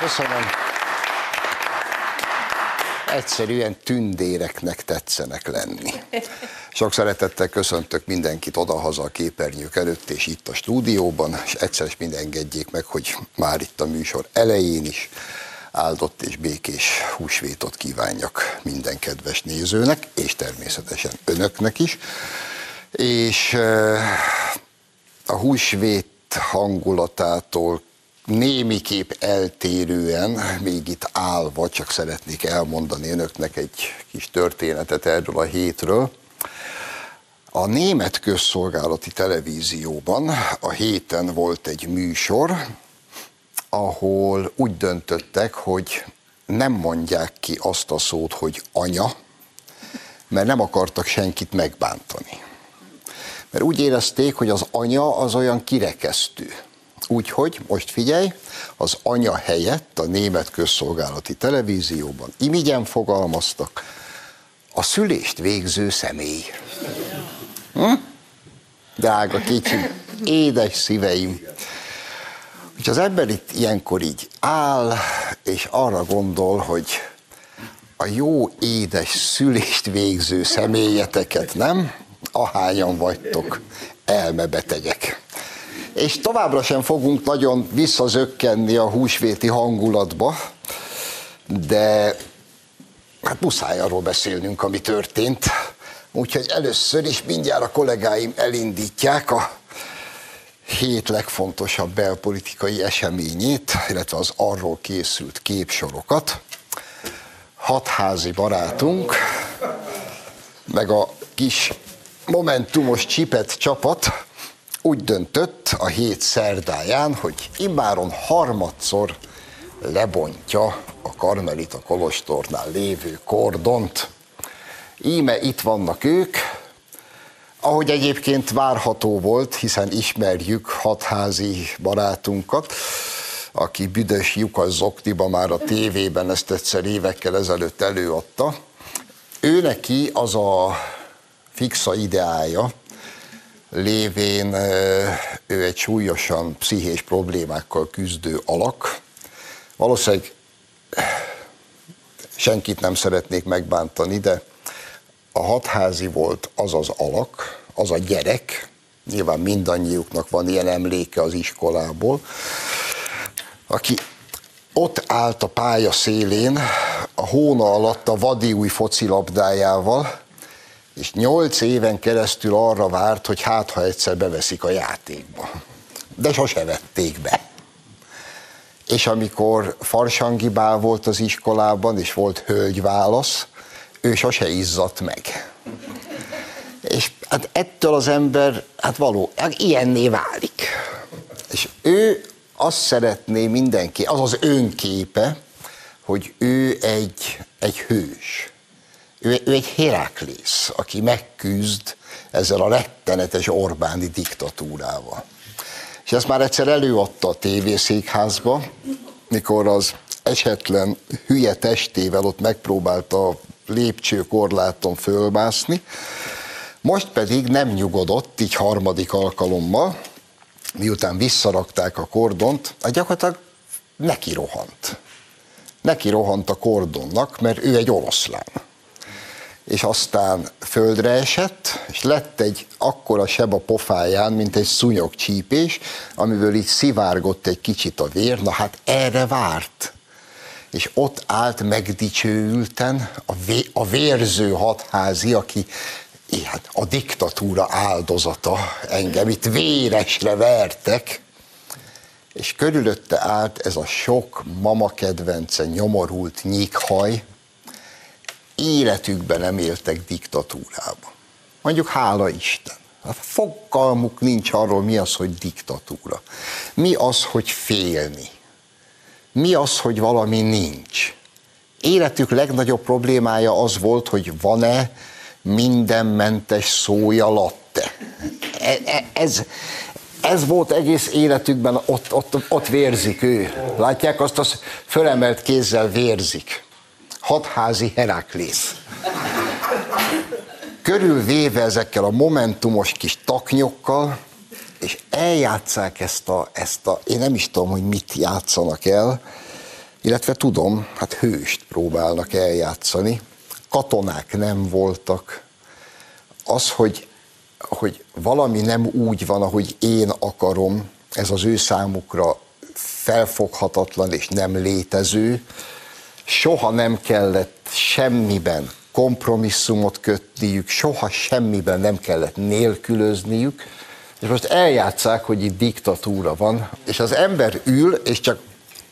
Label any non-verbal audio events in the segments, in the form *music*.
Köszönöm. Egyszerűen tündéreknek tetszenek lenni. Sok szeretettel köszöntök mindenkit odahaza a képernyők előtt és itt a stúdióban, és egyszer is mind engedjék meg, hogy már itt a műsor elején is áldott és békés húsvétot kívánjak minden kedves nézőnek, és természetesen önöknek is. És eh, a húsvét hangulatától némiképp eltérően, még itt állva, csak szeretnék elmondani önöknek egy kis történetet erről a hétről. A német közszolgálati televízióban a héten volt egy műsor, ahol úgy döntöttek, hogy nem mondják ki azt a szót, hogy anya, mert nem akartak senkit megbántani. Mert úgy érezték, hogy az anya az olyan kirekesztő. Úgyhogy, most figyelj, az anya helyett a német közszolgálati televízióban imigyen fogalmaztak, a szülést végző személy. Hm? Drága kicsi, édes szíveim. És az ember itt ilyenkor így áll, és arra gondol, hogy a jó édes szülést végző személyeteket, nem? Ahányan vagytok, elmebetegek. És továbbra sem fogunk nagyon visszazökkenni a húsvéti hangulatba, de hát muszáj arról beszélnünk, ami történt. Úgyhogy először is mindjárt a kollégáim elindítják a hét legfontosabb belpolitikai eseményét, illetve az arról készült képsorokat. Hatházi barátunk, meg a kis momentumos csipet csapat úgy döntött a hét szerdáján, hogy immáron harmadszor lebontja a Karmelita Kolostornál lévő kordont. Íme itt vannak ők, ahogy egyébként várható volt, hiszen ismerjük hatházi barátunkat, aki büdös lyukas zoktiba már a tévében ezt egyszer évekkel ezelőtt előadta. Ő neki az a fixa ideája, lévén ő egy súlyosan pszichés problémákkal küzdő alak. Valószínűleg senkit nem szeretnék megbántani, de a hatházi volt az az alak, az a gyerek, nyilván mindannyiuknak van ilyen emléke az iskolából, aki ott állt a pálya szélén, a hóna alatt a vadi új focilabdájával, és nyolc éven keresztül arra várt, hogy hát ha egyszer beveszik a játékba. De sose vették be. És amikor Farsangi Bál volt az iskolában, és volt hölgyválasz, ő sose izzadt meg. És hát ettől az ember, hát való, hát ilyenné válik. És ő azt szeretné mindenki, az az önképe, hogy ő egy, egy hős. Ő, ő egy Heraklész, aki megküzd ezzel a rettenetes Orbáni diktatúrával. És ezt már egyszer előadta a tévészékházba, mikor az esetlen hülye testével ott megpróbálta a lépcsőkorláton fölmászni, most pedig nem nyugodott, így harmadik alkalommal, miután visszarakták a kordont, hát gyakorlatilag neki rohant. Neki rohant a kordonnak, mert ő egy oroszlán és aztán földre esett, és lett egy akkora seb a pofáján, mint egy szúnyogcsípés, amiből így szivárgott egy kicsit a vér, na hát erre várt. És ott állt megdicsőülten a, vé, a vérző hatházi, aki hát a diktatúra áldozata, engem itt véresre vertek, és körülötte állt ez a sok mama kedvence, nyomorult nyikhaj, életükben nem éltek diktatúrába. Mondjuk hála Isten. Hát fogalmuk nincs arról, mi az, hogy diktatúra. Mi az, hogy félni. Mi az, hogy valami nincs. Életük legnagyobb problémája az volt, hogy van-e mindenmentes szója latte. E, e, ez, ez volt egész életükben, ott, ott, ott vérzik ő. Látják, azt az fölemelt kézzel vérzik hadházi Heraklész. Körülvéve ezekkel a momentumos kis taknyokkal, és eljátszák ezt a, ezt a, én nem is tudom, hogy mit játszanak el, illetve tudom, hát hőst próbálnak eljátszani. Katonák nem voltak. Az, hogy, hogy valami nem úgy van, ahogy én akarom, ez az ő számukra felfoghatatlan és nem létező. Soha nem kellett semmiben kompromisszumot kötniük, soha semmiben nem kellett nélkülözniük, és most eljátszák, hogy itt diktatúra van, és az ember ül, és csak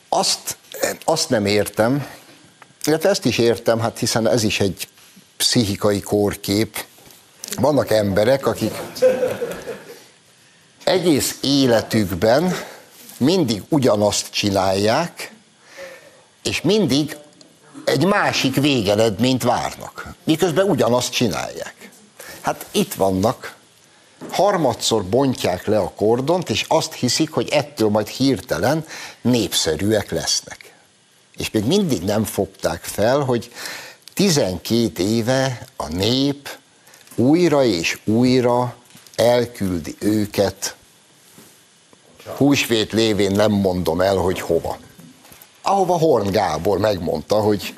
azt, azt nem értem, illetve ezt is értem, hát hiszen ez is egy pszichikai kórkép. Vannak emberek, akik egész életükben mindig ugyanazt csinálják, és mindig egy másik végeredményt várnak, miközben ugyanazt csinálják. Hát itt vannak, harmadszor bontják le a kordont, és azt hiszik, hogy ettől majd hirtelen népszerűek lesznek. És még mindig nem fogták fel, hogy 12 éve a nép újra és újra elküldi őket, húsvét lévén nem mondom el, hogy hova ahova Horn Gábor megmondta, hogy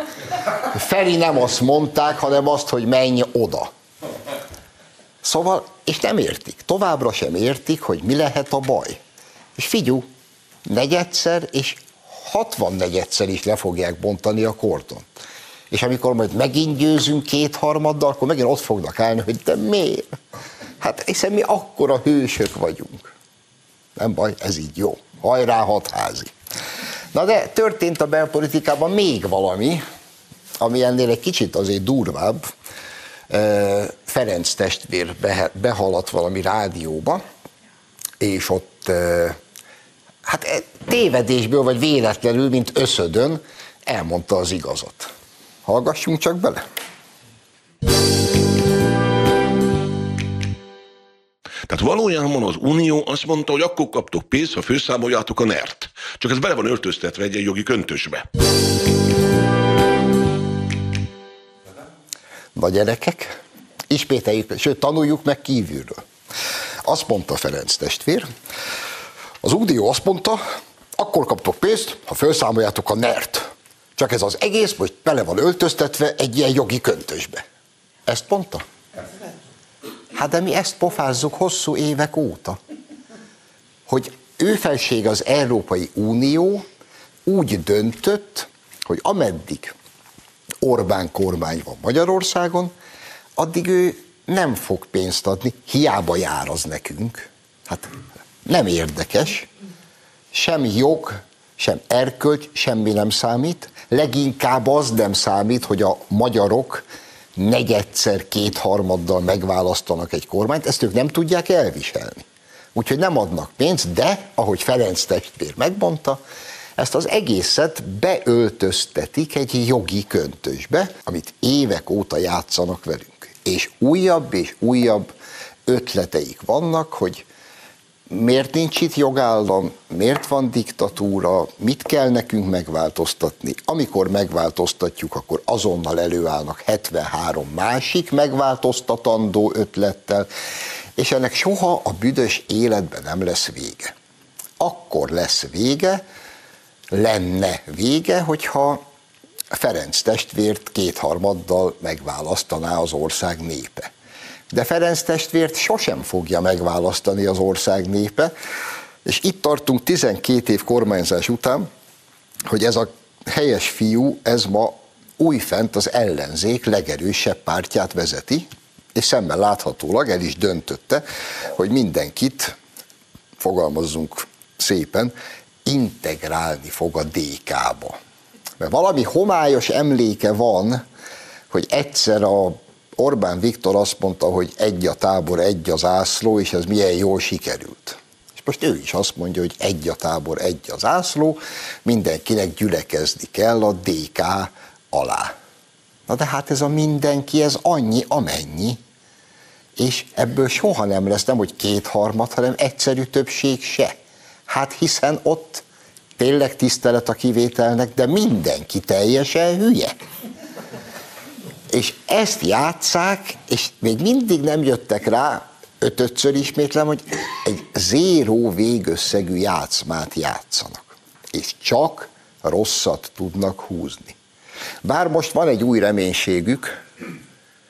Feri nem azt mondták, hanem azt, hogy menj oda. Szóval, és nem értik, továbbra sem értik, hogy mi lehet a baj. És figyú, negyedszer és 64-szer is le fogják bontani a kordon. És amikor majd megint győzünk kétharmaddal, akkor megint ott fognak állni, hogy de miért? Hát hiszen mi akkora hősök vagyunk. Nem baj, ez így jó. Hajrá, hatházi. Na de történt a belpolitikában még valami, ami ennél egy kicsit azért durvább. Ferenc testvér behaladt valami rádióba, és ott hát e, tévedésből vagy véletlenül, mint összödön, elmondta az igazat. Hallgassunk csak bele. Tehát valójában az Unió azt mondta, hogy akkor kaptok pénzt, ha főszámoljátok a NERT. Csak ez bele van öltöztetve egy jogi köntösbe. Na gyerekek, ismételjük, sőt tanuljuk meg kívülről. Azt mondta Ferenc testvér, az Unió azt mondta, akkor kaptok pénzt, ha felszámoljátok a NERT. Csak ez az egész most bele van öltöztetve egy ilyen jogi köntösbe. Ezt mondta? Hát de mi ezt pofázzuk hosszú évek óta. Hogy ő felség az Európai Unió úgy döntött, hogy ameddig Orbán kormány van Magyarországon, addig ő nem fog pénzt adni, hiába jár az nekünk. Hát nem érdekes, sem jog, sem erkölcs, semmi nem számít. Leginkább az nem számít, hogy a magyarok negyedszer, kétharmaddal megválasztanak egy kormányt, ezt ők nem tudják elviselni. Úgyhogy nem adnak pénzt, de, ahogy Ferenc testvér megmondta, ezt az egészet beöltöztetik egy jogi köntösbe, amit évek óta játszanak velünk. És újabb és újabb ötleteik vannak, hogy miért nincs itt jogállam, miért van diktatúra, mit kell nekünk megváltoztatni. Amikor megváltoztatjuk, akkor azonnal előállnak 73 másik megváltoztatandó ötlettel, és ennek soha a büdös életben nem lesz vége. Akkor lesz vége, lenne vége, hogyha Ferenc testvért kétharmaddal megválasztaná az ország népe de Ferenc testvért sosem fogja megválasztani az ország népe, és itt tartunk 12 év kormányzás után, hogy ez a helyes fiú, ez ma újfent az ellenzék legerősebb pártját vezeti, és szemmel láthatólag el is döntötte, hogy mindenkit, fogalmazzunk szépen, integrálni fog a DK-ba. Mert valami homályos emléke van, hogy egyszer a Orbán Viktor azt mondta, hogy egy a tábor, egy az ászló, és ez milyen jól sikerült. És most ő is azt mondja, hogy egy a tábor, egy az ászló, mindenkinek gyülekezni kell a DK alá. Na de hát ez a mindenki, ez annyi, amennyi. És ebből soha nem lesz nem, hogy kétharmad, hanem egyszerű többség se. Hát hiszen ott tényleg tisztelet a kivételnek, de mindenki teljesen hülye. És ezt játszák, és még mindig nem jöttek rá, ötötször ismétlem, hogy egy zéró végösszegű játszmát játszanak, és csak rosszat tudnak húzni. Bár most van egy új reménységük,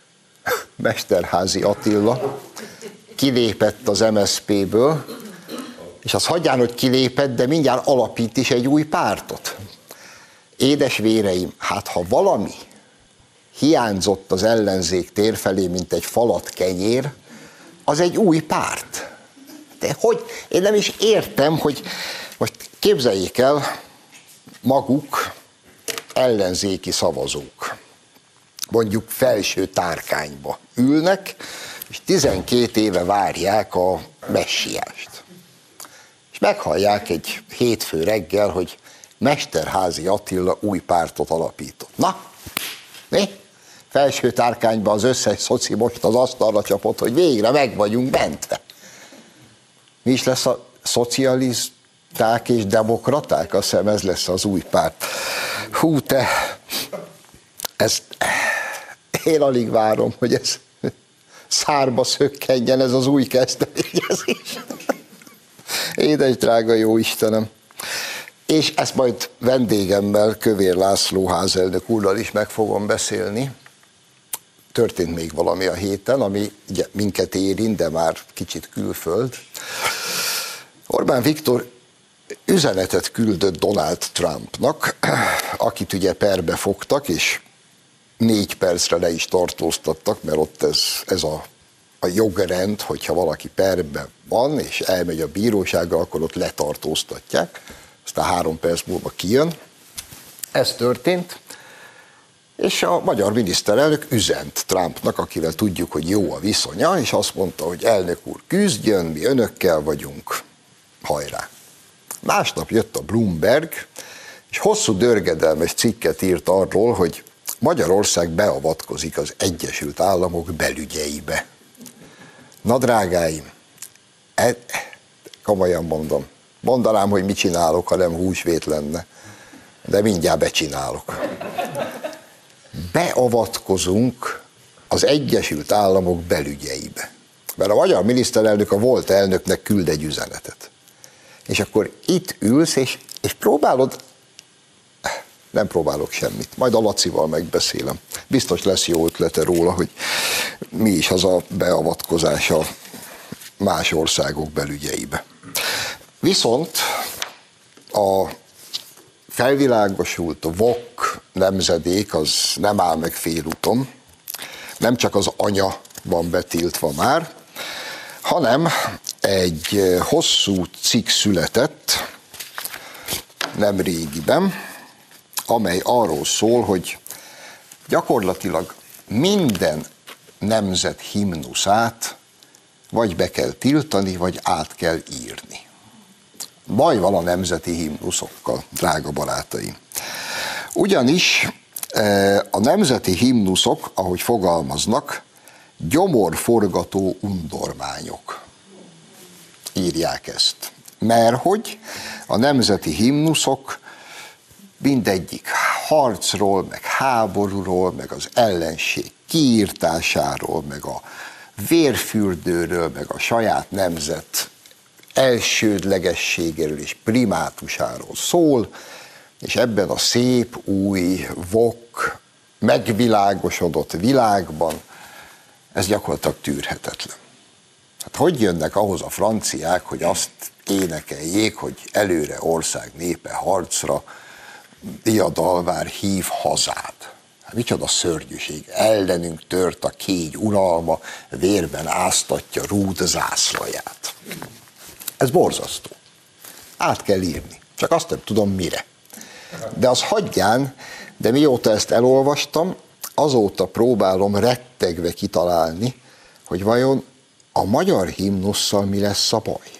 *laughs* Mesterházi Attila kilépett az MSZP-ből, és az hagyján, hogy kilépett, de mindjárt alapít is egy új pártot. Édes véreim, hát ha valami hiányzott az ellenzék tér felé, mint egy falat kenyér, az egy új párt. De hogy, én nem is értem, hogy most képzeljék el, maguk ellenzéki szavazók, mondjuk felső tárkányba ülnek, és 12 éve várják a messiást. És meghallják egy hétfő reggel, hogy Mesterházi Attila új pártot alapított. Na, mi? Felső tárkányban az összes szoci most az asztalra csapott, hogy végre meg vagyunk bentve. Mi is lesz a szocialisták és demokraták? Azt hiszem ez lesz az új párt. Hú, te, ezt én alig várom, hogy ez szárba szökkenjen ez az új kezdeményezés. Édes drága jó Istenem! És ezt majd vendégemmel, Kövér László házelnök úrral is meg fogom beszélni. Történt még valami a héten, ami ugye minket érint, de már kicsit külföld. Orbán Viktor üzenetet küldött Donald Trumpnak, akit ugye perbe fogtak, és négy percre le is tartóztattak, mert ott ez, ez a, a jogrend, hogyha valaki perbe van, és elmegy a bíróságra, akkor ott letartóztatják, aztán három perc múlva kijön. Ez történt, és a magyar miniszterelnök üzent Trumpnak, akivel tudjuk, hogy jó a viszonya, és azt mondta, hogy elnök úr küzdjön, mi önökkel vagyunk, hajrá. Másnap jött a Bloomberg, és hosszú dörgedelmes cikket írt arról, hogy Magyarország beavatkozik az Egyesült Államok belügyeibe. Na drágáim, e, komolyan mondom, mondanám, hogy mit csinálok, ha nem húsvét lenne, de mindjárt becsinálok. Beavatkozunk az Egyesült Államok belügyeibe. Mert a magyar miniszterelnök a volt elnöknek küld egy üzenetet. És akkor itt ülsz, és, és próbálod nem próbálok semmit. Majd a Lacival megbeszélem. Biztos lesz jó ötlete róla, hogy mi is az a beavatkozása más országok belügyeibe. Viszont a felvilágosult vok nemzedék az nem áll meg félúton, nem csak az anya van betiltva már, hanem egy hosszú cikk született nem régiben, amely arról szól, hogy gyakorlatilag minden nemzet himnuszát vagy be kell tiltani, vagy át kell írni. Baj van a nemzeti himnuszokkal, drága barátaim. Ugyanis e, a nemzeti himnuszok, ahogy fogalmaznak, gyomorforgató undormányok. Írják ezt. Mert hogy a nemzeti himnuszok mindegyik harcról, meg háborúról, meg az ellenség kiírtásáról, meg a vérfürdőről, meg a saját nemzet elsődlegességéről és primátusáról szól, és ebben a szép, új, vok, megvilágosodott világban ez gyakorlatilag tűrhetetlen. Hát hogy jönnek ahhoz a franciák, hogy azt énekeljék, hogy előre ország népe harcra, diadalvár hív hazád. Hát micsoda szörnyűség, ellenünk tört a kégy uralma, vérben áztatja rúd zászlaját. Ez borzasztó. Át kell írni, csak azt nem tudom mire. De az hagyján, de mióta ezt elolvastam, azóta próbálom rettegve kitalálni, hogy vajon a magyar himnusszal mi lesz a baj.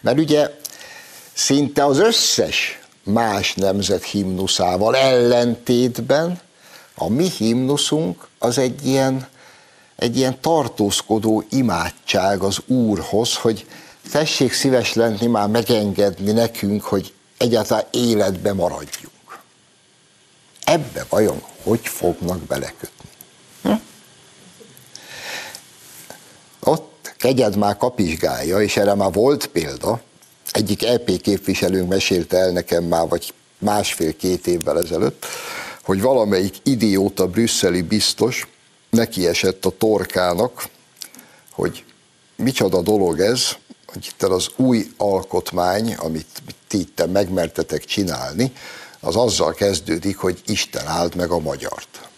Mert ugye szinte az összes más nemzet himnuszával ellentétben a mi himnuszunk az egy ilyen, egy ilyen tartózkodó imádság az Úrhoz, hogy tessék szíves lenni már megengedni nekünk, hogy egyáltalán életbe maradjunk. Ebbe vajon hogy fognak belekötni? Hm? Ott kegyed már kapizsgálja, és erre már volt példa. Egyik EP képviselőnk mesélte el nekem már, vagy másfél-két évvel ezelőtt, hogy valamelyik idióta brüsszeli biztos neki esett a torkának, hogy micsoda dolog ez, hogy itt az új alkotmány, amit ti itt megmertetek csinálni, az azzal kezdődik, hogy Isten áld meg a magyart.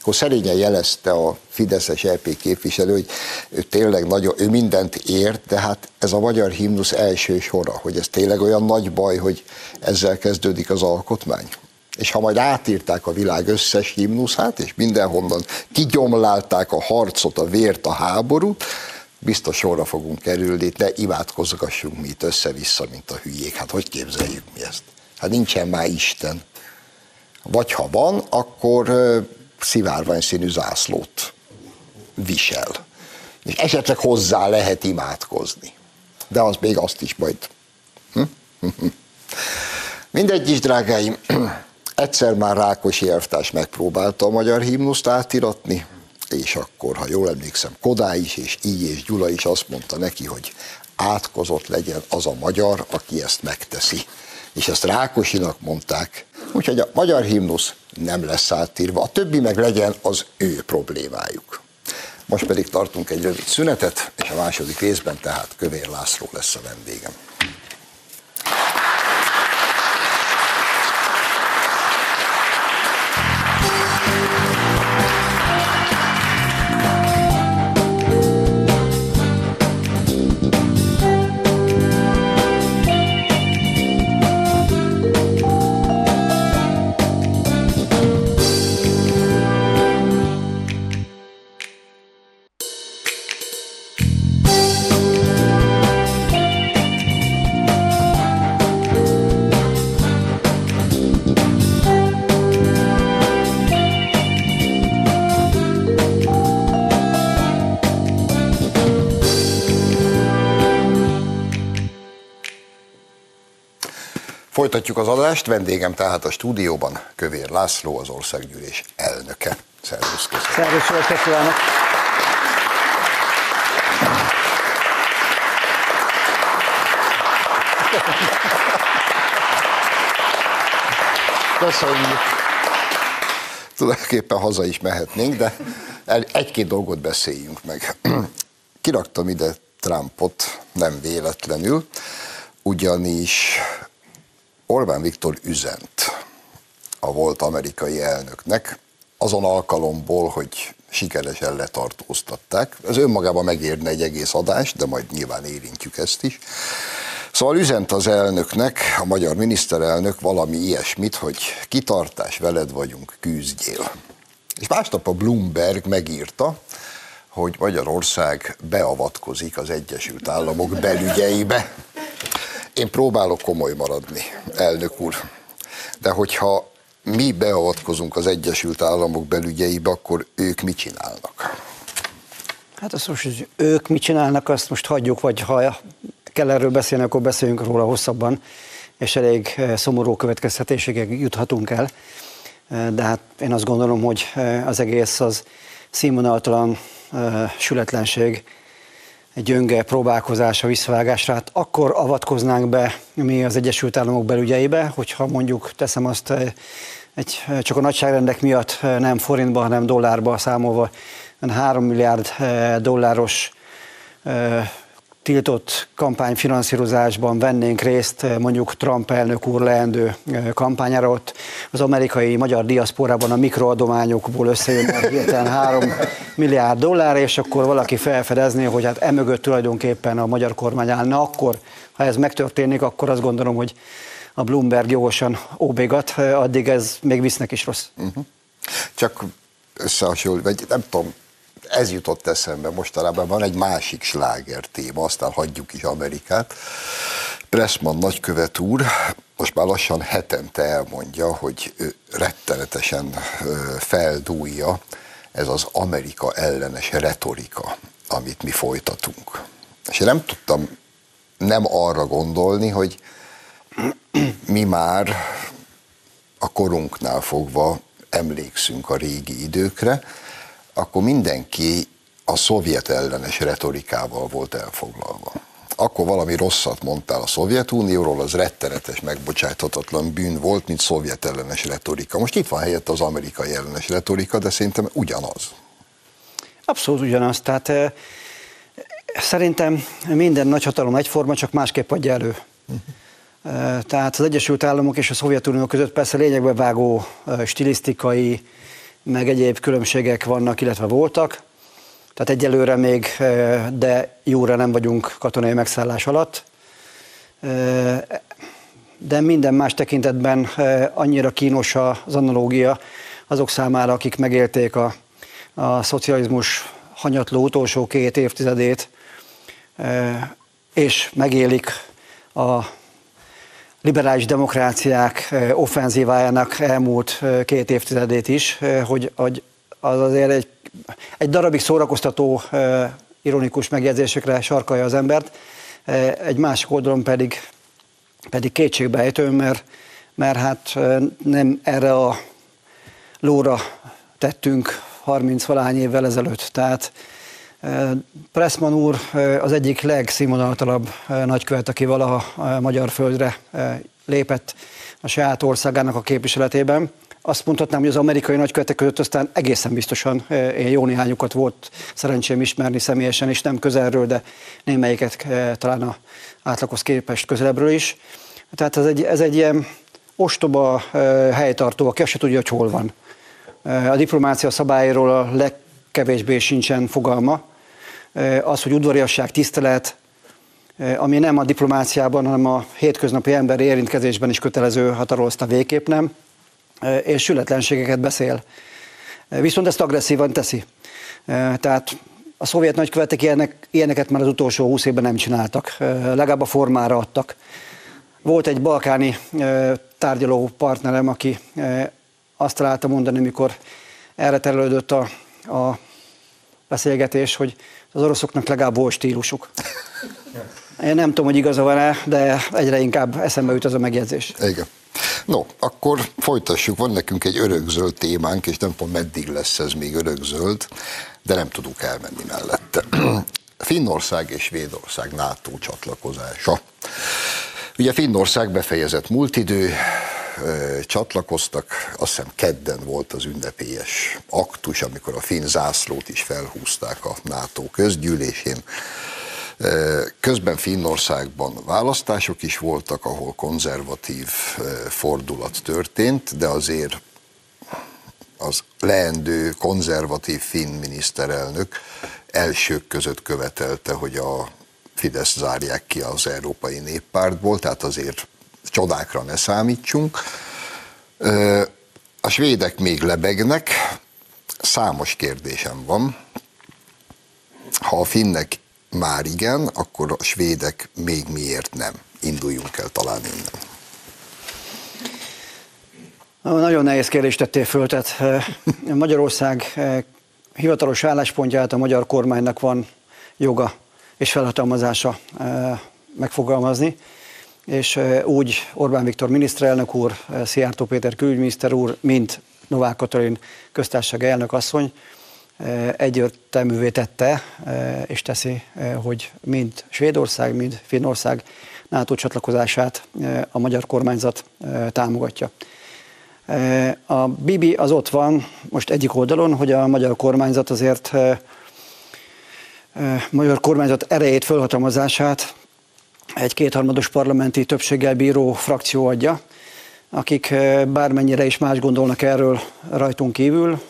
Akkor szerényen jelezte a Fideszes EP képviselő, hogy ő tényleg nagyon, ő mindent ért, de hát ez a magyar himnusz első sora, hogy ez tényleg olyan nagy baj, hogy ezzel kezdődik az alkotmány. És ha majd átírták a világ összes himnuszát, és mindenhonnan kigyomlálták a harcot, a vért, a háborút, biztos sorra fogunk kerülni, de imádkozgassunk mi itt össze-vissza, mint a hülyék. Hát hogy képzeljük mi ezt? Hát nincsen már Isten. Vagy ha van, akkor szivárvány színű zászlót visel. És esetleg hozzá lehet imádkozni. De az még azt is majd. Hm? *laughs* Mindegy is, drágáim, *clears throat* egyszer már Rákosi elvtárs megpróbálta a magyar himnuszt átiratni, és akkor, ha jól emlékszem, Kodá is, és így és Gyula is azt mondta neki, hogy átkozott legyen az a magyar, aki ezt megteszi. És ezt Rákosinak mondták, úgyhogy a magyar himnusz nem lesz átírva, a többi meg legyen az ő problémájuk. Most pedig tartunk egy rövid szünetet, és a második részben tehát Kövér László lesz a vendégem. Folytatjuk az adást, vendégem tehát a stúdióban Kövér László, az országgyűlés elnöke. Szervusz, köszönöm. Szervusz, kívánok! Köszönjük. Tulajdonképpen haza is mehetnénk, de egy-két dolgot beszéljünk meg. Kiraktam ide Trumpot nem véletlenül, ugyanis Orbán Viktor üzent a volt amerikai elnöknek, azon alkalomból, hogy sikeresen letartóztatták. Ez önmagában megérne egy egész adást, de majd nyilván érintjük ezt is. Szóval üzent az elnöknek, a magyar miniszterelnök valami ilyesmit, hogy kitartás, veled vagyunk, küzdjél. És másnap a Bloomberg megírta, hogy Magyarország beavatkozik az Egyesült Államok belügyeibe. Én próbálok komoly maradni, elnök úr. De hogyha mi beavatkozunk az Egyesült Államok belügyeibe, akkor ők mit csinálnak? Hát azt most, hogy ők mit csinálnak, azt most hagyjuk, vagy ha kell erről beszélni, akkor beszéljünk róla hosszabban, és elég eh, szomorú következtetésekig juthatunk el. Eh, de hát én azt gondolom, hogy eh, az egész az színvonaltalan sületlenség, gyönge próbálkozás a visszavágásra, hát akkor avatkoznánk be mi az Egyesült Államok belügyeibe, hogyha mondjuk teszem azt egy, csak a nagyságrendek miatt nem forintba, hanem dollárba számolva 3 milliárd dolláros tiltott kampányfinanszírozásban vennénk részt mondjuk Trump elnök úr leendő kampányára, ott az amerikai magyar diaszporában a mikroadományokból összejön hirtelen 3 milliárd dollár, és akkor valaki felfedezné, hogy hát emögött tulajdonképpen a magyar kormány állna, akkor ha ez megtörténik, akkor azt gondolom, hogy a Bloomberg jogosan óbégat, addig ez még visznek is rossz. Uh-huh. Csak összehasonlít, vagy nem tudom, ez jutott eszembe mostanában, van egy másik sláger téma, aztán hagyjuk is Amerikát. Pressman nagykövet úr most már lassan hetente elmondja, hogy rettenetesen feldúlja ez az Amerika ellenes retorika, amit mi folytatunk. És én nem tudtam nem arra gondolni, hogy *clears throat* mi már a korunknál fogva emlékszünk a régi időkre, akkor mindenki a szovjet ellenes retorikával volt elfoglalva. Akkor valami rosszat mondtál a Szovjetunióról, az rettenetes, megbocsáthatatlan bűn volt, mint szovjet ellenes retorika. Most itt van helyett az amerikai ellenes retorika, de szerintem ugyanaz. Abszolút ugyanaz. Tehát e, szerintem minden nagyhatalom egyforma, csak másképp adja elő. E, tehát az Egyesült Államok és a Szovjetunió között persze lényegbe vágó e, stilisztikai, meg egyéb különbségek vannak, illetve voltak. Tehát egyelőre még, de jóra nem vagyunk katonai megszállás alatt. De minden más tekintetben annyira kínos az analógia azok számára, akik megélték a, a szocializmus hanyatló utolsó két évtizedét, és megélik a liberális demokráciák offenzívájának elmúlt két évtizedét is, hogy, az azért egy, egy darabig szórakoztató, ironikus megjegyzésekre sarkalja az embert, egy másik oldalon pedig, pedig kétségbejtő, mert, mert hát nem erre a lóra tettünk 30 valány évvel ezelőtt. Tehát Pressman úr az egyik legszínvonaltalabb nagykövet, aki valaha magyar földre lépett a saját országának a képviseletében. Azt mondhatnám, hogy az amerikai nagykövetek között aztán egészen biztosan én jó néhányukat volt szerencsém ismerni személyesen, és nem közelről, de némelyiket talán a átlaghoz képest közelebbről is. Tehát ez egy, ez egy ilyen ostoba helytartó, aki azt se tudja, hogy hol van. A diplomácia szabályról a legkevésbé sincsen fogalma. Az, hogy udvariasság, tisztelet, ami nem a diplomáciában, hanem a hétköznapi emberi érintkezésben is kötelező, határozta végképp nem, és sületlenségeket beszél. Viszont ezt agresszívan teszi. Tehát a szovjet nagykövetek ilyenek, ilyeneket már az utolsó húsz évben nem csináltak, legalább a formára adtak. Volt egy balkáni tárgyaló partnerem, aki azt találta mondani, mikor erre terelődött a, a beszélgetés, hogy az oroszoknak legalább volt stílusuk. Én nem tudom, hogy igaza van-e, de egyre inkább eszembe jut az a megjegyzés. Igen. No, akkor folytassuk. Van nekünk egy örökzöld témánk, és nem tudom, meddig lesz ez még örökzöld, de nem tudunk elmenni mellette. *clears throat* Finnország és Svédország NATO csatlakozása. Ugye Finnország befejezett múlt idő, csatlakoztak, azt hiszem kedden volt az ünnepélyes aktus, amikor a finn zászlót is felhúzták a NATO közgyűlésén. Közben Finnországban választások is voltak, ahol konzervatív fordulat történt, de azért az leendő konzervatív finn miniszterelnök elsők között követelte, hogy a Fidesz zárják ki az Európai Néppártból, tehát azért csodákra ne számítsunk. A svédek még lebegnek, számos kérdésem van. Ha a finnek már igen, akkor a svédek még miért nem? Induljunk el talán innen. Nagyon nehéz kérdést tettél föl, tehát Magyarország hivatalos álláspontját a magyar kormánynak van joga és felhatalmazása megfogalmazni és úgy Orbán Viktor miniszterelnök úr, Szijjártó Péter külügyminiszter úr, mint Novák Katalin köztársaság elnök asszony egyértelművé tette és teszi, hogy mind Svédország, mind Finnország NATO csatlakozását a magyar kormányzat támogatja. A Bibi az ott van most egyik oldalon, hogy a magyar kormányzat azért magyar kormányzat erejét, felhatalmazását egy kétharmados parlamenti többséggel bíró frakció adja, akik bármennyire is más gondolnak erről rajtunk kívül,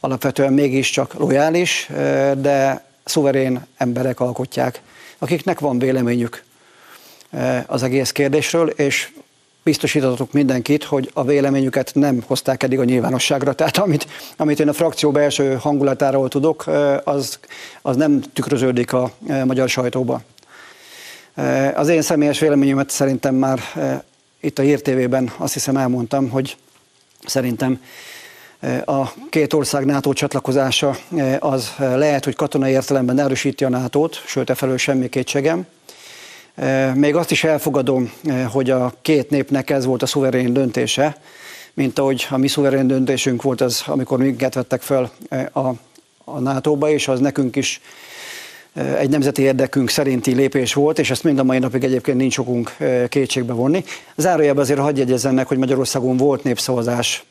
alapvetően mégiscsak lojális, de szuverén emberek alkotják, akiknek van véleményük az egész kérdésről, és biztosítatok mindenkit, hogy a véleményüket nem hozták eddig a nyilvánosságra. Tehát amit, amit én a frakció belső hangulatáról tudok, az, az nem tükröződik a magyar sajtóba. Az én személyes véleményemet szerintem már itt a Hír TV-ben azt hiszem elmondtam, hogy szerintem a két ország NATO csatlakozása az lehet, hogy katonai értelemben erősíti a NATO-t, sőt, e semmi kétségem. Még azt is elfogadom, hogy a két népnek ez volt a szuverén döntése, mint ahogy a mi szuverén döntésünk volt az, amikor minket vettek fel a, a NATO-ba, és az nekünk is egy nemzeti érdekünk szerinti lépés volt, és ezt mind a mai napig egyébként nincs okunk kétségbe vonni. Zárójában azért hagyj jegyezzem meg, hogy Magyarországon volt népszavazás,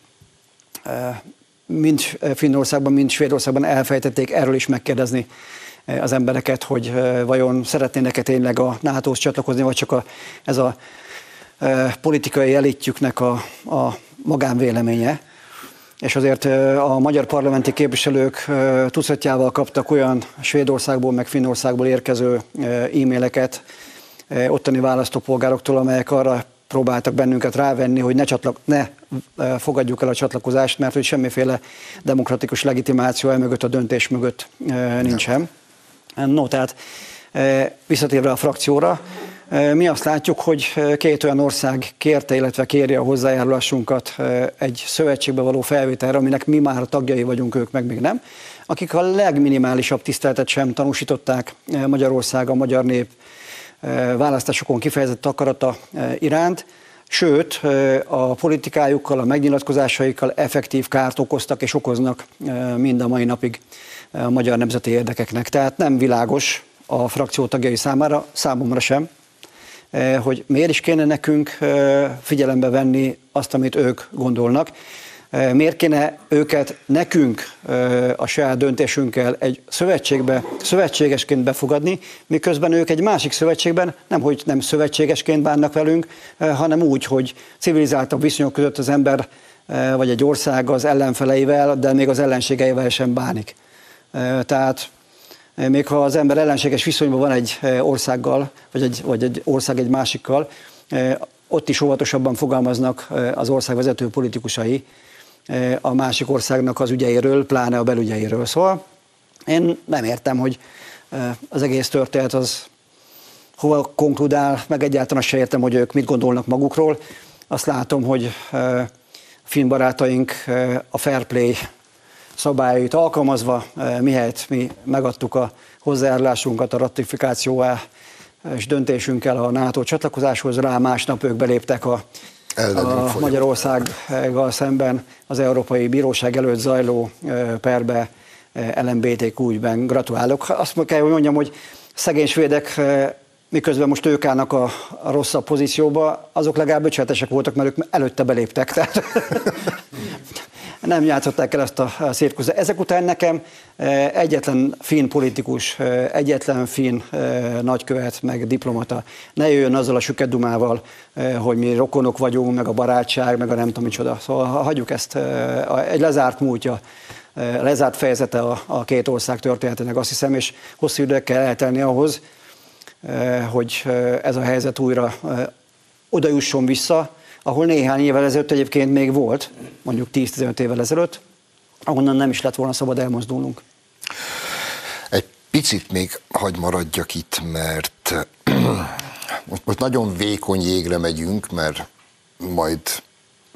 mind Finnországban, mind Svédországban elfejtették erről is megkérdezni az embereket, hogy vajon szeretnének-e tényleg a NATO-hoz csatlakozni, vagy csak a, ez a politikai elitjüknek a, a magánvéleménye és azért a magyar parlamenti képviselők tucatjával kaptak olyan Svédországból, meg Finnországból érkező e-maileket ottani választópolgároktól, amelyek arra próbáltak bennünket rávenni, hogy ne, csatlak, ne fogadjuk el a csatlakozást, mert hogy semmiféle demokratikus legitimáció el mögött a döntés mögött nincsen. No, tehát visszatérve a frakcióra, mi azt látjuk, hogy két olyan ország kérte, illetve kéri a hozzájárulásunkat egy szövetségbe való felvételre, aminek mi már tagjai vagyunk, ők meg még nem, akik a legminimálisabb tiszteletet sem tanúsították Magyarország, a magyar nép választásokon kifejezett akarata iránt, sőt, a politikájukkal, a megnyilatkozásaikkal effektív kárt okoztak és okoznak mind a mai napig a magyar nemzeti érdekeknek. Tehát nem világos a frakció tagjai számára, számomra sem, hogy miért is kéne nekünk eh, figyelembe venni azt, amit ők gondolnak. Eh, miért kéne őket nekünk a saját döntésünkkel egy szövetségbe, szövetségesként befogadni, miközben ők egy másik szövetségben nem, hogy nem szövetségesként bánnak velünk, hanem úgy, hogy civilizáltabb viszonyok között az ember vagy egy ország az ellenfeleivel, de még az ellenségeivel sem bánik. Tehát még ha az ember ellenséges viszonyban van egy eh, országgal, vagy egy, vagy egy ország egy másikkal, eh, ott is óvatosabban fogalmaznak eh, az ország vezető politikusai a másik országnak az ügyeiről, pláne a belügyeiről. Szóval én nem értem, hogy az egész történet az hova konkludál, meg egyáltalán se értem, hogy ők mit gondolnak magukról. Azt látom, hogy filmbarátaink a fair play szabályait alkalmazva, eh, mihelyt mi megadtuk a hozzájárulásunkat a ratifikációá és döntésünkkel a NATO csatlakozáshoz, rá másnap ők beléptek a, a Magyarországgal szemben az Európai Bíróság előtt zajló eh, perbe LMBTQ ügyben. Gratulálok. Azt kell, hogy mondjam, hogy szegény svédek miközben most ők állnak a, a rosszabb pozícióba, azok legalább becsületesek voltak, mert ők előtte beléptek. Tehát *laughs* nem játszották el ezt a, szirkuszt. Ezek után nekem e, egyetlen finn politikus, e, egyetlen finn e, nagykövet, meg diplomata ne jöjjön azzal a sükedumával, hogy mi rokonok vagyunk, meg a barátság, meg a nem tudom micsoda. Szóval hagyjuk ezt, egy lezárt múltja, lezárt fejezete a, a két ország történetének, azt hiszem, és hosszú idők kell eltelni ahhoz, hogy ez a helyzet újra oda jusson vissza, ahol néhány évvel ezelőtt egyébként még volt, mondjuk 10-15 évvel ezelőtt, ahonnan nem is lett volna szabad elmozdulnunk. Egy picit még hagy maradjak itt, mert *clears throat* most, most nagyon vékony jégre megyünk, mert majd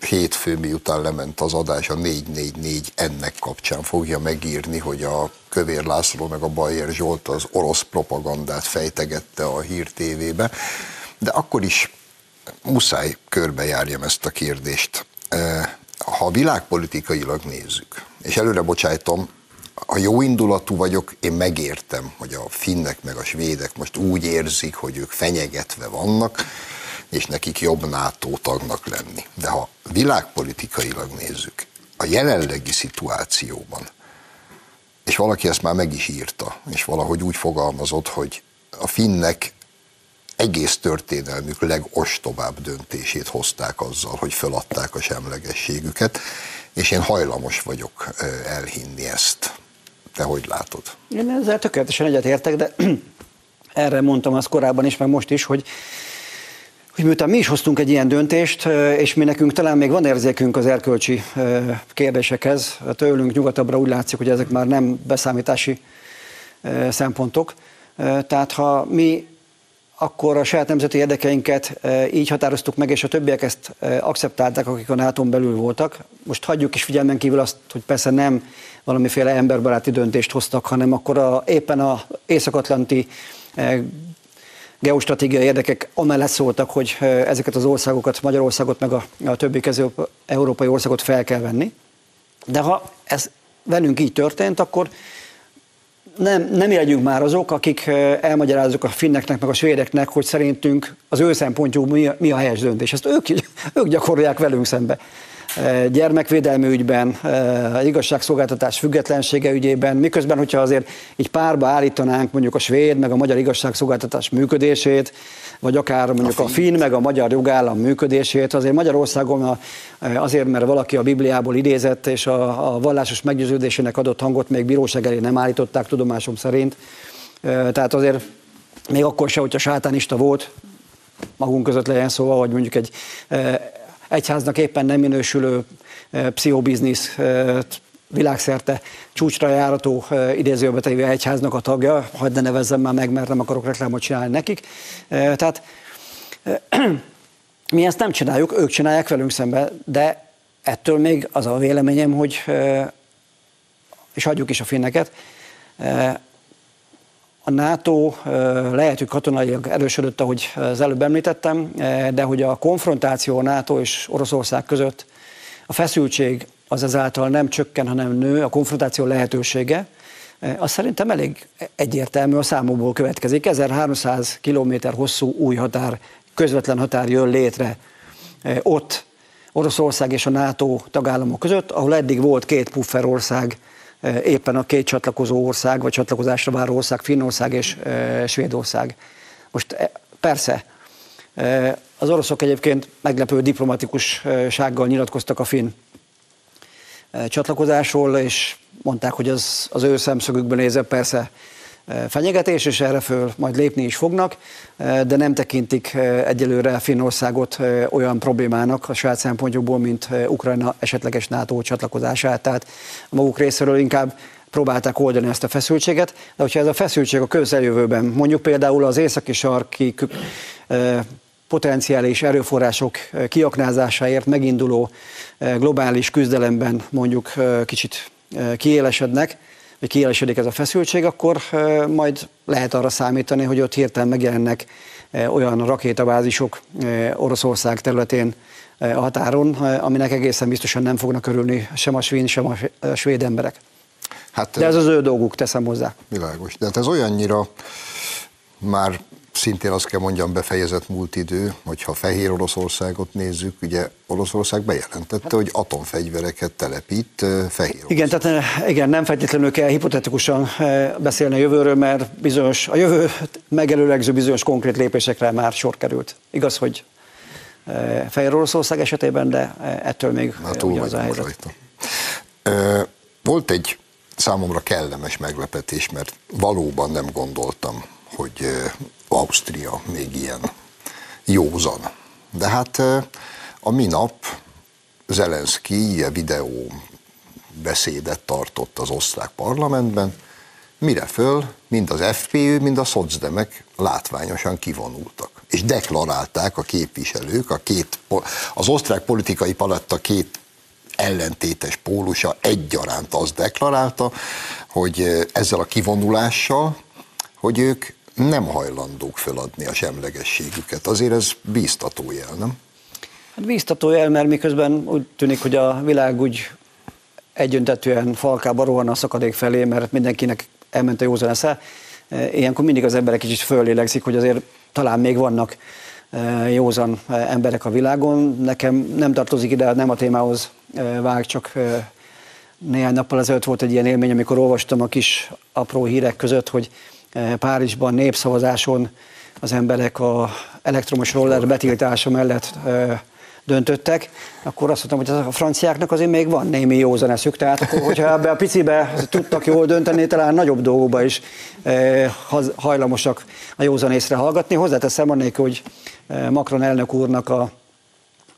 hétfő miután lement az adás, a 444 ennek kapcsán fogja megírni, hogy a Kövér László meg a Bayer Zsolt az orosz propagandát fejtegette a hír tévébe, de akkor is muszáj körbejárjam ezt a kérdést. Ha világpolitikailag nézzük, és előre bocsájtom, ha jó indulatú vagyok, én megértem, hogy a finnek meg a svédek most úgy érzik, hogy ők fenyegetve vannak, és nekik jobb NATO tagnak lenni. De ha világpolitikailag nézzük, a jelenlegi szituációban, és valaki ezt már meg is írta, és valahogy úgy fogalmazott, hogy a finnek egész történelmük legostobább döntését hozták azzal, hogy feladták a semlegességüket, és én hajlamos vagyok elhinni ezt. Te hogy látod? Én ezzel tökéletesen egyetértek, de *clears throat* erre mondtam azt korábban is, meg most is, hogy hogy miután mi is hoztunk egy ilyen döntést, és mi nekünk talán még van érzékünk az erkölcsi kérdésekhez, tőlünk nyugatabbra úgy látszik, hogy ezek már nem beszámítási szempontok. Tehát ha mi akkor a saját nemzeti érdekeinket így határoztuk meg, és a többiek ezt akceptálták, akik a nato belül voltak. Most hagyjuk is figyelmen kívül azt, hogy persze nem valamiféle emberbaráti döntést hoztak, hanem akkor a, éppen a észak-atlanti geostratégiai érdekek amellett szóltak, hogy ezeket az országokat, Magyarországot, meg a, a többi kező európai országot fel kell venni. De ha ez velünk így történt, akkor nem, nem legyünk már azok, akik elmagyarázzuk a finneknek, meg a svédeknek, hogy szerintünk az ő szempontjuk mi mi a helyes döntés. Ezt ők, *laughs* ők gyakorolják velünk szembe gyermekvédelmi ügyben, igazságszolgáltatás függetlensége ügyében, miközben, hogyha azért így párba állítanánk mondjuk a svéd meg a magyar igazságszolgáltatás működését, vagy akár mondjuk a, a finn meg a magyar jogállam működését, azért Magyarországon azért, mert valaki a Bibliából idézett, és a, a vallásos meggyőződésének adott hangot még bíróság elé nem állították tudomásom szerint. Tehát azért még akkor se, hogyha sátánista volt, magunk között legyen szó, vagy mondjuk egy egyháznak éppen nem minősülő pszichobiznisz világszerte csúcsra járató idézőbe tevő egyháznak a tagja, hagyd ne nevezzem már meg, mert nem akarok reklámot csinálni nekik. Tehát *clears throat* mi ezt nem csináljuk, ők csinálják velünk szembe, de ettől még az a véleményem, hogy és hagyjuk is a finneket, a NATO lehet, hogy katonailag erősödött, ahogy az előbb említettem, de hogy a konfrontáció a NATO és Oroszország között a feszültség az ezáltal nem csökken, hanem nő, a konfrontáció lehetősége, az szerintem elég egyértelmű a számokból következik. 1300 km hosszú új határ, közvetlen határ jön létre ott Oroszország és a NATO tagállamok között, ahol eddig volt két pufferország, éppen a két csatlakozó ország, vagy csatlakozásra váró ország, Finnország és Svédország. Most persze, az oroszok egyébként meglepő diplomatikussággal nyilatkoztak a finn csatlakozásról, és mondták, hogy az, az ő szemszögükben nézve persze fenyegetés, és erre föl majd lépni is fognak, de nem tekintik egyelőre Finnországot olyan problémának a saját szempontjukból, mint Ukrajna esetleges NATO csatlakozását. Tehát maguk részéről inkább próbálták oldani ezt a feszültséget, de hogyha ez a feszültség a közeljövőben, mondjuk például az északi sarki potenciális erőforrások kiaknázásáért meginduló globális küzdelemben mondjuk kicsit kiélesednek, vagy kielesedik ez a feszültség, akkor majd lehet arra számítani, hogy ott hirtelen megjelennek olyan rakétabázisok Oroszország területén a határon, aminek egészen biztosan nem fognak örülni sem a svéd, sem a svéd emberek. Hát, De ez az ő dolguk, teszem hozzá. Világos. De hát ez olyannyira már szintén azt kell mondjam befejezett múlt idő, hogyha Fehér Oroszországot nézzük, ugye Oroszország bejelentette, hogy atomfegyvereket telepít Fehér Igen, tehát igen, nem feltétlenül kell hipotetikusan beszélni a jövőről, mert bizonyos, a jövő megelőlegző bizonyos konkrét lépésekre már sor került. Igaz, hogy Fehér Oroszország esetében, de ettől még Na, ugyanaz a helyzet. Rajta. Volt egy számomra kellemes meglepetés, mert valóban nem gondoltam, hogy Ausztria még ilyen józan. De hát a minap Zelenszky videó beszédet tartott az osztrák parlamentben, mire föl mind az FPÖ, mind a szocdemek látványosan kivonultak. És deklarálták a képviselők, a két, az osztrák politikai paletta két ellentétes pólusa egyaránt azt deklarálta, hogy ezzel a kivonulással, hogy ők nem hajlandók feladni a semlegességüket. Azért ez bíztató jel, nem? Hát bíztató jel, mert miközben úgy tűnik, hogy a világ úgy egyöntetően falkába rohan a szakadék felé, mert mindenkinek elment a józan esze. Ilyenkor mindig az emberek kicsit föllélegzik, hogy azért talán még vannak e, józan e, emberek a világon. Nekem nem tartozik ide, nem a témához vág, csak néhány nappal ezelőtt volt egy ilyen élmény, amikor olvastam a kis apró hírek között, hogy Eh, Párizsban népszavazáson az emberek a elektromos roller betiltása mellett eh, döntöttek, akkor azt mondtam, hogy a franciáknak azért még van némi józan eszük, tehát akkor, hogyha ebbe a picibe tudtak jól dönteni, talán nagyobb dolgokba is eh, hajlamosak a józan észre hallgatni. Hozzáteszem annélkül, hogy Macron elnök úrnak a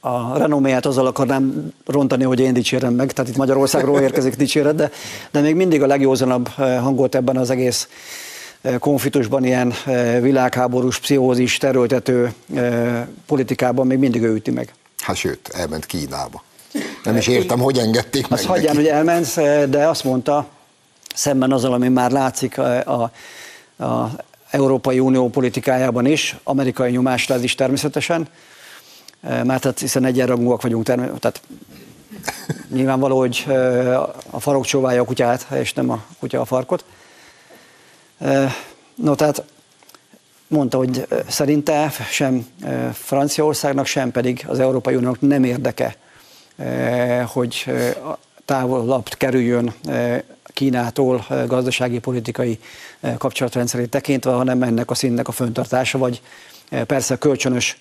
a renoméját azzal akarnám rontani, hogy én dicsérem meg, tehát itt Magyarországról érkezik dicséret, de, de még mindig a legjózanabb hangot ebben az egész konfliktusban, ilyen eh, világháborús, pszichózis, terültető eh, politikában még mindig ő üti meg. Hát sőt, elment Kínába. Nem is értem, hogy engedték meg Azt hagyján, hogy elment, de azt mondta, szemben azzal, ami már látszik a, a, a Európai Unió politikájában is, amerikai nyomásra ez is természetesen, mert hát hiszen egyenrangúak vagyunk, tehát nyilvánvaló, hogy a farok csóválja a kutyát, és nem a kutya a farkot. No, tehát mondta, hogy szerinte sem Franciaországnak, sem pedig az Európai Uniónak nem érdeke, hogy távolabb kerüljön Kínától gazdasági, politikai kapcsolatrendszerét tekintve, hanem ennek a színnek a föntartása, vagy persze kölcsönös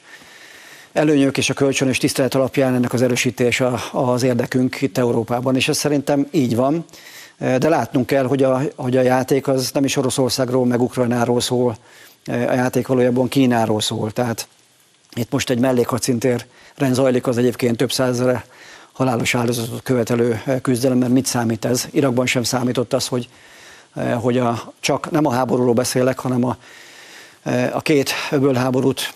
előnyök és a kölcsönös tisztelet alapján ennek az erősítése az érdekünk itt Európában, és ez szerintem így van. De látnunk kell, hogy a, hogy a játék az nem is Oroszországról, meg Ukrajnáról szól, a játék valójában Kínáról szól. Tehát itt most egy mellékhadszintér zajlik az egyébként több százere halálos áldozatot követelő küzdelem, mert mit számít ez? Irakban sem számított az, hogy, hogy a, csak nem a háborúról beszélek, hanem a, a két öbölháborút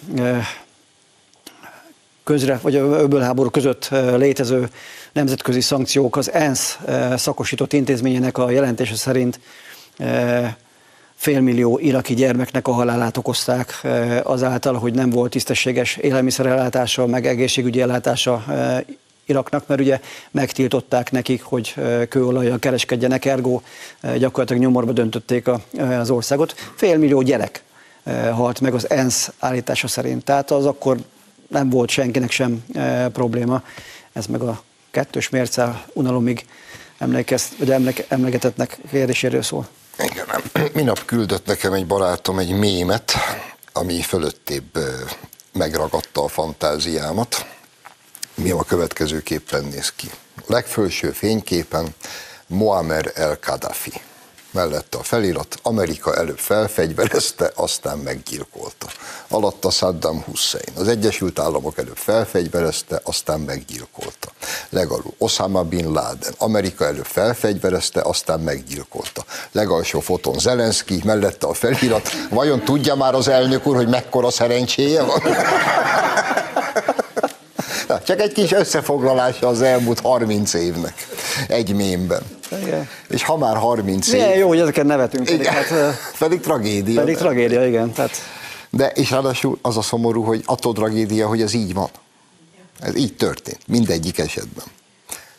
közre, vagy a öbölháború között létező nemzetközi szankciók az ENSZ szakosított intézményének a jelentése szerint félmillió iraki gyermeknek a halálát okozták azáltal, hogy nem volt tisztességes élelmiszerellátása, meg egészségügyi ellátása Iraknak, mert ugye megtiltották nekik, hogy kőolajjal kereskedjenek, ergo gyakorlatilag nyomorba döntötték az országot. Félmillió gyerek halt meg az ENSZ állítása szerint. Tehát az akkor nem volt senkinek sem probléma. Ez meg a kettős mérce unalomig emlékez, vagy emléke, emlegetetnek kérdéséről szól. Igen, *clears throat* minap küldött nekem egy barátom egy mémet, ami fölöttébb megragadta a fantáziámat. Mi a következőképpen néz ki. A legfelső fényképen Muammar el-Kadhafi mellette a felirat, Amerika előbb felfegyverezte, aztán meggyilkolta. Alatta Saddam Hussein. Az Egyesült Államok előbb felfegyverezte, aztán meggyilkolta. Legalul Osama Bin Laden. Amerika előbb felfegyverezte, aztán meggyilkolta. Legalsó foton Zelenszky, mellette a felirat. Vajon tudja már az elnök úr, hogy mekkora szerencséje van? Na, csak egy kis összefoglalása az elmúlt 30 évnek egy mémben. Igen. És ha már 30 Milyen év... jó, hogy ezeket nevetünk. Pedig, hát, pedig tragédia. Pedig tragédia, igen. Tehát... De és ráadásul az a szomorú, hogy attól tragédia, hogy ez így van. Ez így történt, mindegyik esetben.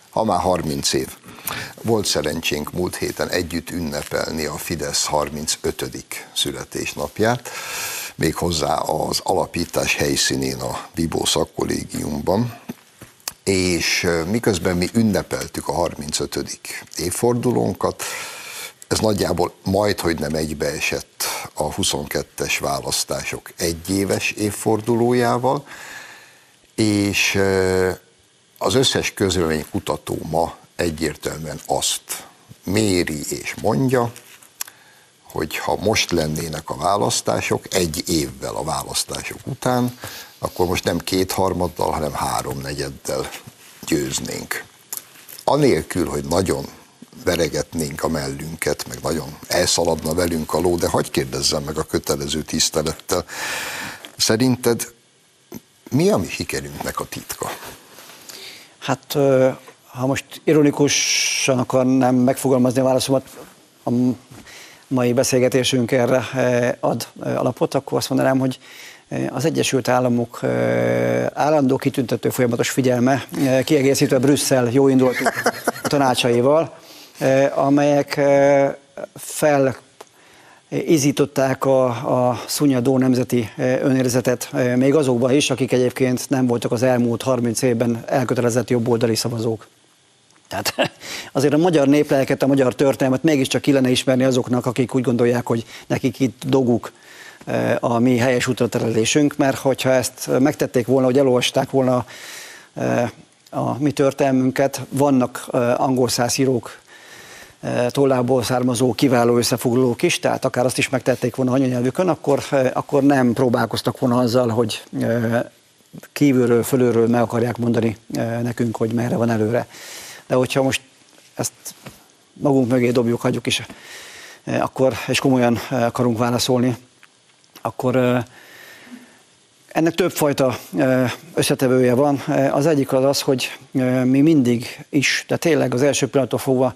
Ha már 30 év. Volt szerencsénk múlt héten együtt ünnepelni a Fidesz 35. születésnapját, méghozzá az alapítás helyszínén a Bibó szakkollégiumban, és miközben mi ünnepeltük a 35. évfordulónkat, ez nagyjából majd, hogy nem egybeesett a 22-es választások egyéves évfordulójával, és az összes kutató ma egyértelműen azt méri és mondja, hogy ha most lennének a választások, egy évvel a választások után, akkor most nem kétharmaddal, hanem háromnegyeddel győznénk. Anélkül, hogy nagyon veregetnénk a mellünket, meg nagyon elszaladna velünk a ló, de hagyd kérdezzem meg a kötelező tisztelettel. Szerinted mi a mi sikerünknek a titka? Hát, ha most ironikusan akarnám megfogalmazni a válaszomat, a mai beszélgetésünk erre ad alapot, akkor azt mondanám, hogy az Egyesült Államok állandó kitüntető folyamatos figyelme, kiegészítve Brüsszel jó indulatú *laughs* tanácsaival, amelyek fel izították a, a szunyadó nemzeti önérzetet, még azokban is, akik egyébként nem voltak az elmúlt 30 évben elkötelezett jobboldali szavazók. Tehát *laughs* azért a magyar néplelket, a magyar történelmet mégiscsak ki lenne ismerni azoknak, akik úgy gondolják, hogy nekik itt doguk a mi helyes útraterelésünk, mert hogyha ezt megtették volna, hogy elolvasták volna a mi történelmünket, vannak angol százírók tollából származó kiváló összefoglalók is, tehát akár azt is megtették volna anyanyelvükön, akkor, akkor nem próbálkoztak volna azzal, hogy kívülről, fölülről meg akarják mondani nekünk, hogy merre van előre. De hogyha most ezt magunk mögé dobjuk, hagyjuk is, akkor, és komolyan akarunk válaszolni, akkor ennek többfajta összetevője van. Az egyik az az, hogy mi mindig is, de tényleg az első pillanattól fogva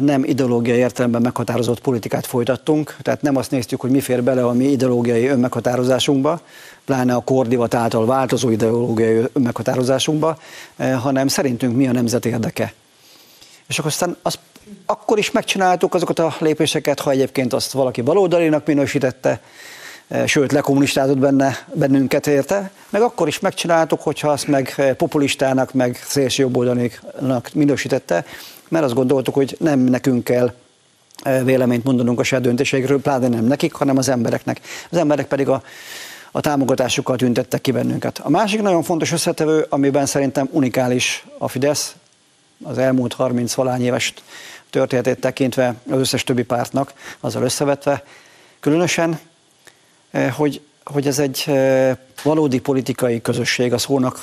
nem ideológiai értelemben meghatározott politikát folytattunk, tehát nem azt néztük, hogy mi fér bele a mi ideológiai önmeghatározásunkba, pláne a kordivat által változó ideológiai önmeghatározásunkba, hanem szerintünk mi a nemzet érdeke. és akkor aztán azt akkor is megcsináltuk azokat a lépéseket, ha egyébként azt valaki baloldalinak minősítette, sőt, lekommunistázott benne, bennünket érte, meg akkor is megcsináltuk, hogyha azt meg populistának, meg szélső jobboldalinak minősítette, mert azt gondoltuk, hogy nem nekünk kell véleményt mondanunk a saját döntéseikről, pláne nem nekik, hanem az embereknek. Az emberek pedig a, a támogatásukkal tüntettek ki bennünket. A másik nagyon fontos összetevő, amiben szerintem unikális a Fidesz, az elmúlt 30 valány éves történetét tekintve az összes többi pártnak, azzal összevetve, különösen, hogy, hogy ez egy valódi politikai közösség, a szónak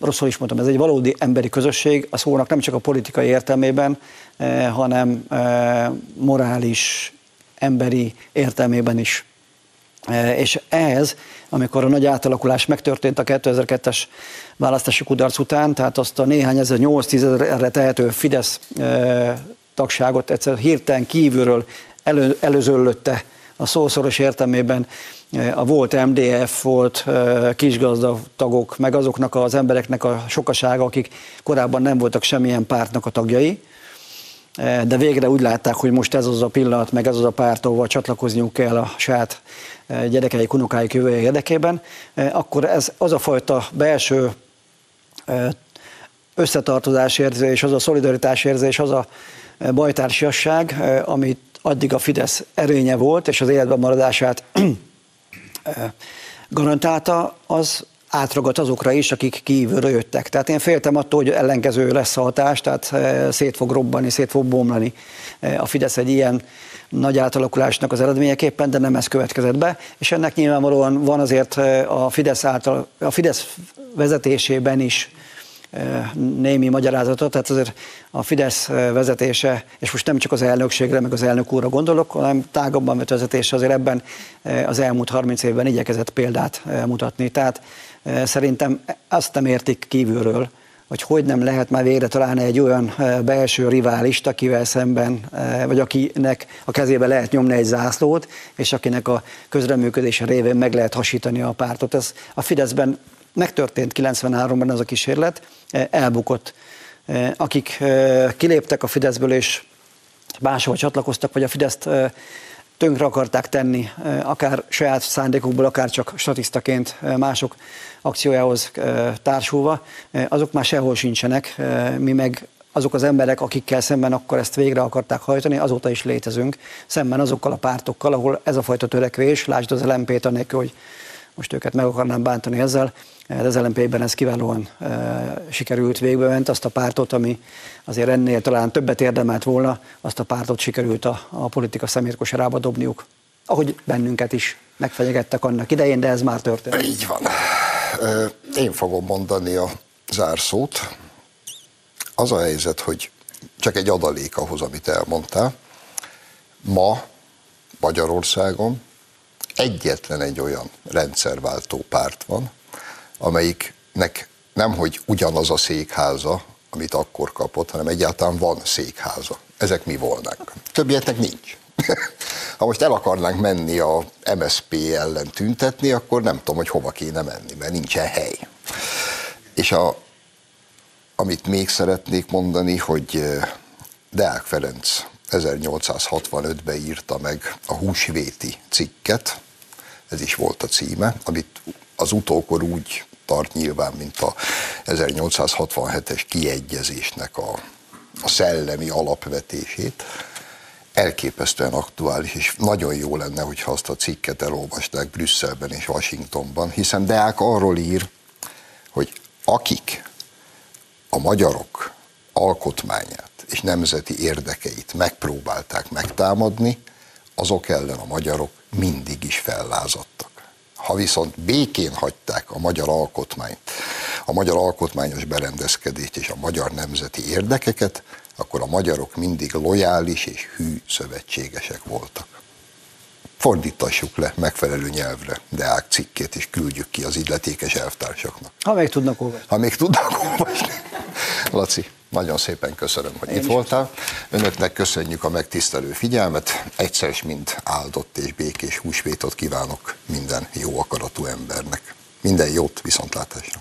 rosszul is mondtam, ez egy valódi emberi közösség, a szónak nem csak a politikai értelmében, hanem morális, emberi értelmében is. És ehhez, amikor a nagy átalakulás megtörtént a 2002-es választási kudarc után, tehát azt a néhány ezer, 8-10 ezerre tehető Fidesz tagságot egyszer hirtelen kívülről elő, előzöllötte a szószoros értelmében a volt MDF, volt kisgazda tagok, meg azoknak az embereknek a sokasága, akik korábban nem voltak semmilyen pártnak a tagjai, de végre úgy látták, hogy most ez az a pillanat, meg ez az a párt, ahol csatlakozniuk kell a saját gyerekeik, unokáik jövője érdekében, akkor ez az a fajta belső összetartozás érzés, az a szolidaritás érzés, az a bajtársiasság, amit addig a Fidesz erénye volt, és az életben maradását garantálta, az átragadt azokra is, akik kívülről jöttek. Tehát én féltem attól, hogy ellenkező lesz a hatás, tehát szét fog robbani, szét fog bomlani a Fidesz egy ilyen nagy átalakulásnak az eredményeképpen, de nem ez következett be, és ennek nyilvánvalóan van azért a Fidesz, által, a Fidesz vezetésében is némi magyarázatot, tehát azért a Fidesz vezetése, és most nem csak az elnökségre, meg az elnök úrra gondolok, hanem tágabban vett vezetése azért ebben az elmúlt 30 évben igyekezett példát mutatni. Tehát szerintem azt nem értik kívülről, hogy hogy nem lehet már végre találni egy olyan belső riválist, akivel szemben, vagy akinek a kezébe lehet nyomni egy zászlót, és akinek a közreműködése révén meg lehet hasítani a pártot. Ez a Fideszben megtörtént 93-ban ez a kísérlet, elbukott. Akik kiléptek a Fideszből és máshol csatlakoztak, vagy a Fideszt tönkre akarták tenni, akár saját szándékukból, akár csak statisztaként mások akciójához társulva, azok már sehol sincsenek, mi meg azok az emberek, akikkel szemben akkor ezt végre akarták hajtani, azóta is létezünk, szemben azokkal a pártokkal, ahol ez a fajta törekvés, lásd az LMP-t anélkül, hogy most őket meg akarnám bántani ezzel, de az LMP-ben ez kiválóan e, sikerült végbe ment, azt a pártot, ami azért ennél talán többet érdemelt volna, azt a pártot sikerült a, a politika szemérkosarába dobniuk. Ahogy bennünket is megfenyegettek annak idején, de ez már történt. Így van. Én fogom mondani a zárszót. Az a helyzet, hogy csak egy adalék ahhoz, amit elmondtál. Ma Magyarországon egyetlen egy olyan rendszerváltó párt van, amelyiknek nemhogy ugyanaz a székháza, amit akkor kapott, hanem egyáltalán van székháza. Ezek mi volnánk. Többieknek nincs. *laughs* ha most el akarnánk menni a MSP ellen tüntetni, akkor nem tudom, hogy hova kéne menni, mert nincsen hely. És a, amit még szeretnék mondani, hogy Deák Ferenc 1865-ben írta meg a húsvéti cikket, ez is volt a címe, amit az utókor úgy tart nyilván, mint a 1867-es kiegyezésnek a, a szellemi alapvetését, elképesztően aktuális, és nagyon jó lenne, hogyha azt a cikket elolvasták Brüsszelben és Washingtonban, hiszen Deák arról ír, hogy akik a magyarok alkotmányát és nemzeti érdekeit megpróbálták megtámadni, azok ellen a magyarok mindig is fellázadtak. Ha viszont békén hagyták a magyar alkotmányt, a magyar alkotmányos berendezkedést és a magyar nemzeti érdekeket, akkor a magyarok mindig lojális és hű szövetségesek voltak. Fordítassuk le megfelelő nyelvre Deák cikkét, és küldjük ki az illetékes elvtársaknak. Ha még tudnak olvasni. Ha még tudnak olvasni. Laci, nagyon szépen köszönöm, hogy Én itt voltál. Önöknek köszönjük a megtisztelő figyelmet. Egyszer is mind áldott és békés húsvétot kívánok minden jó akaratú embernek. Minden jót, viszontlátásra!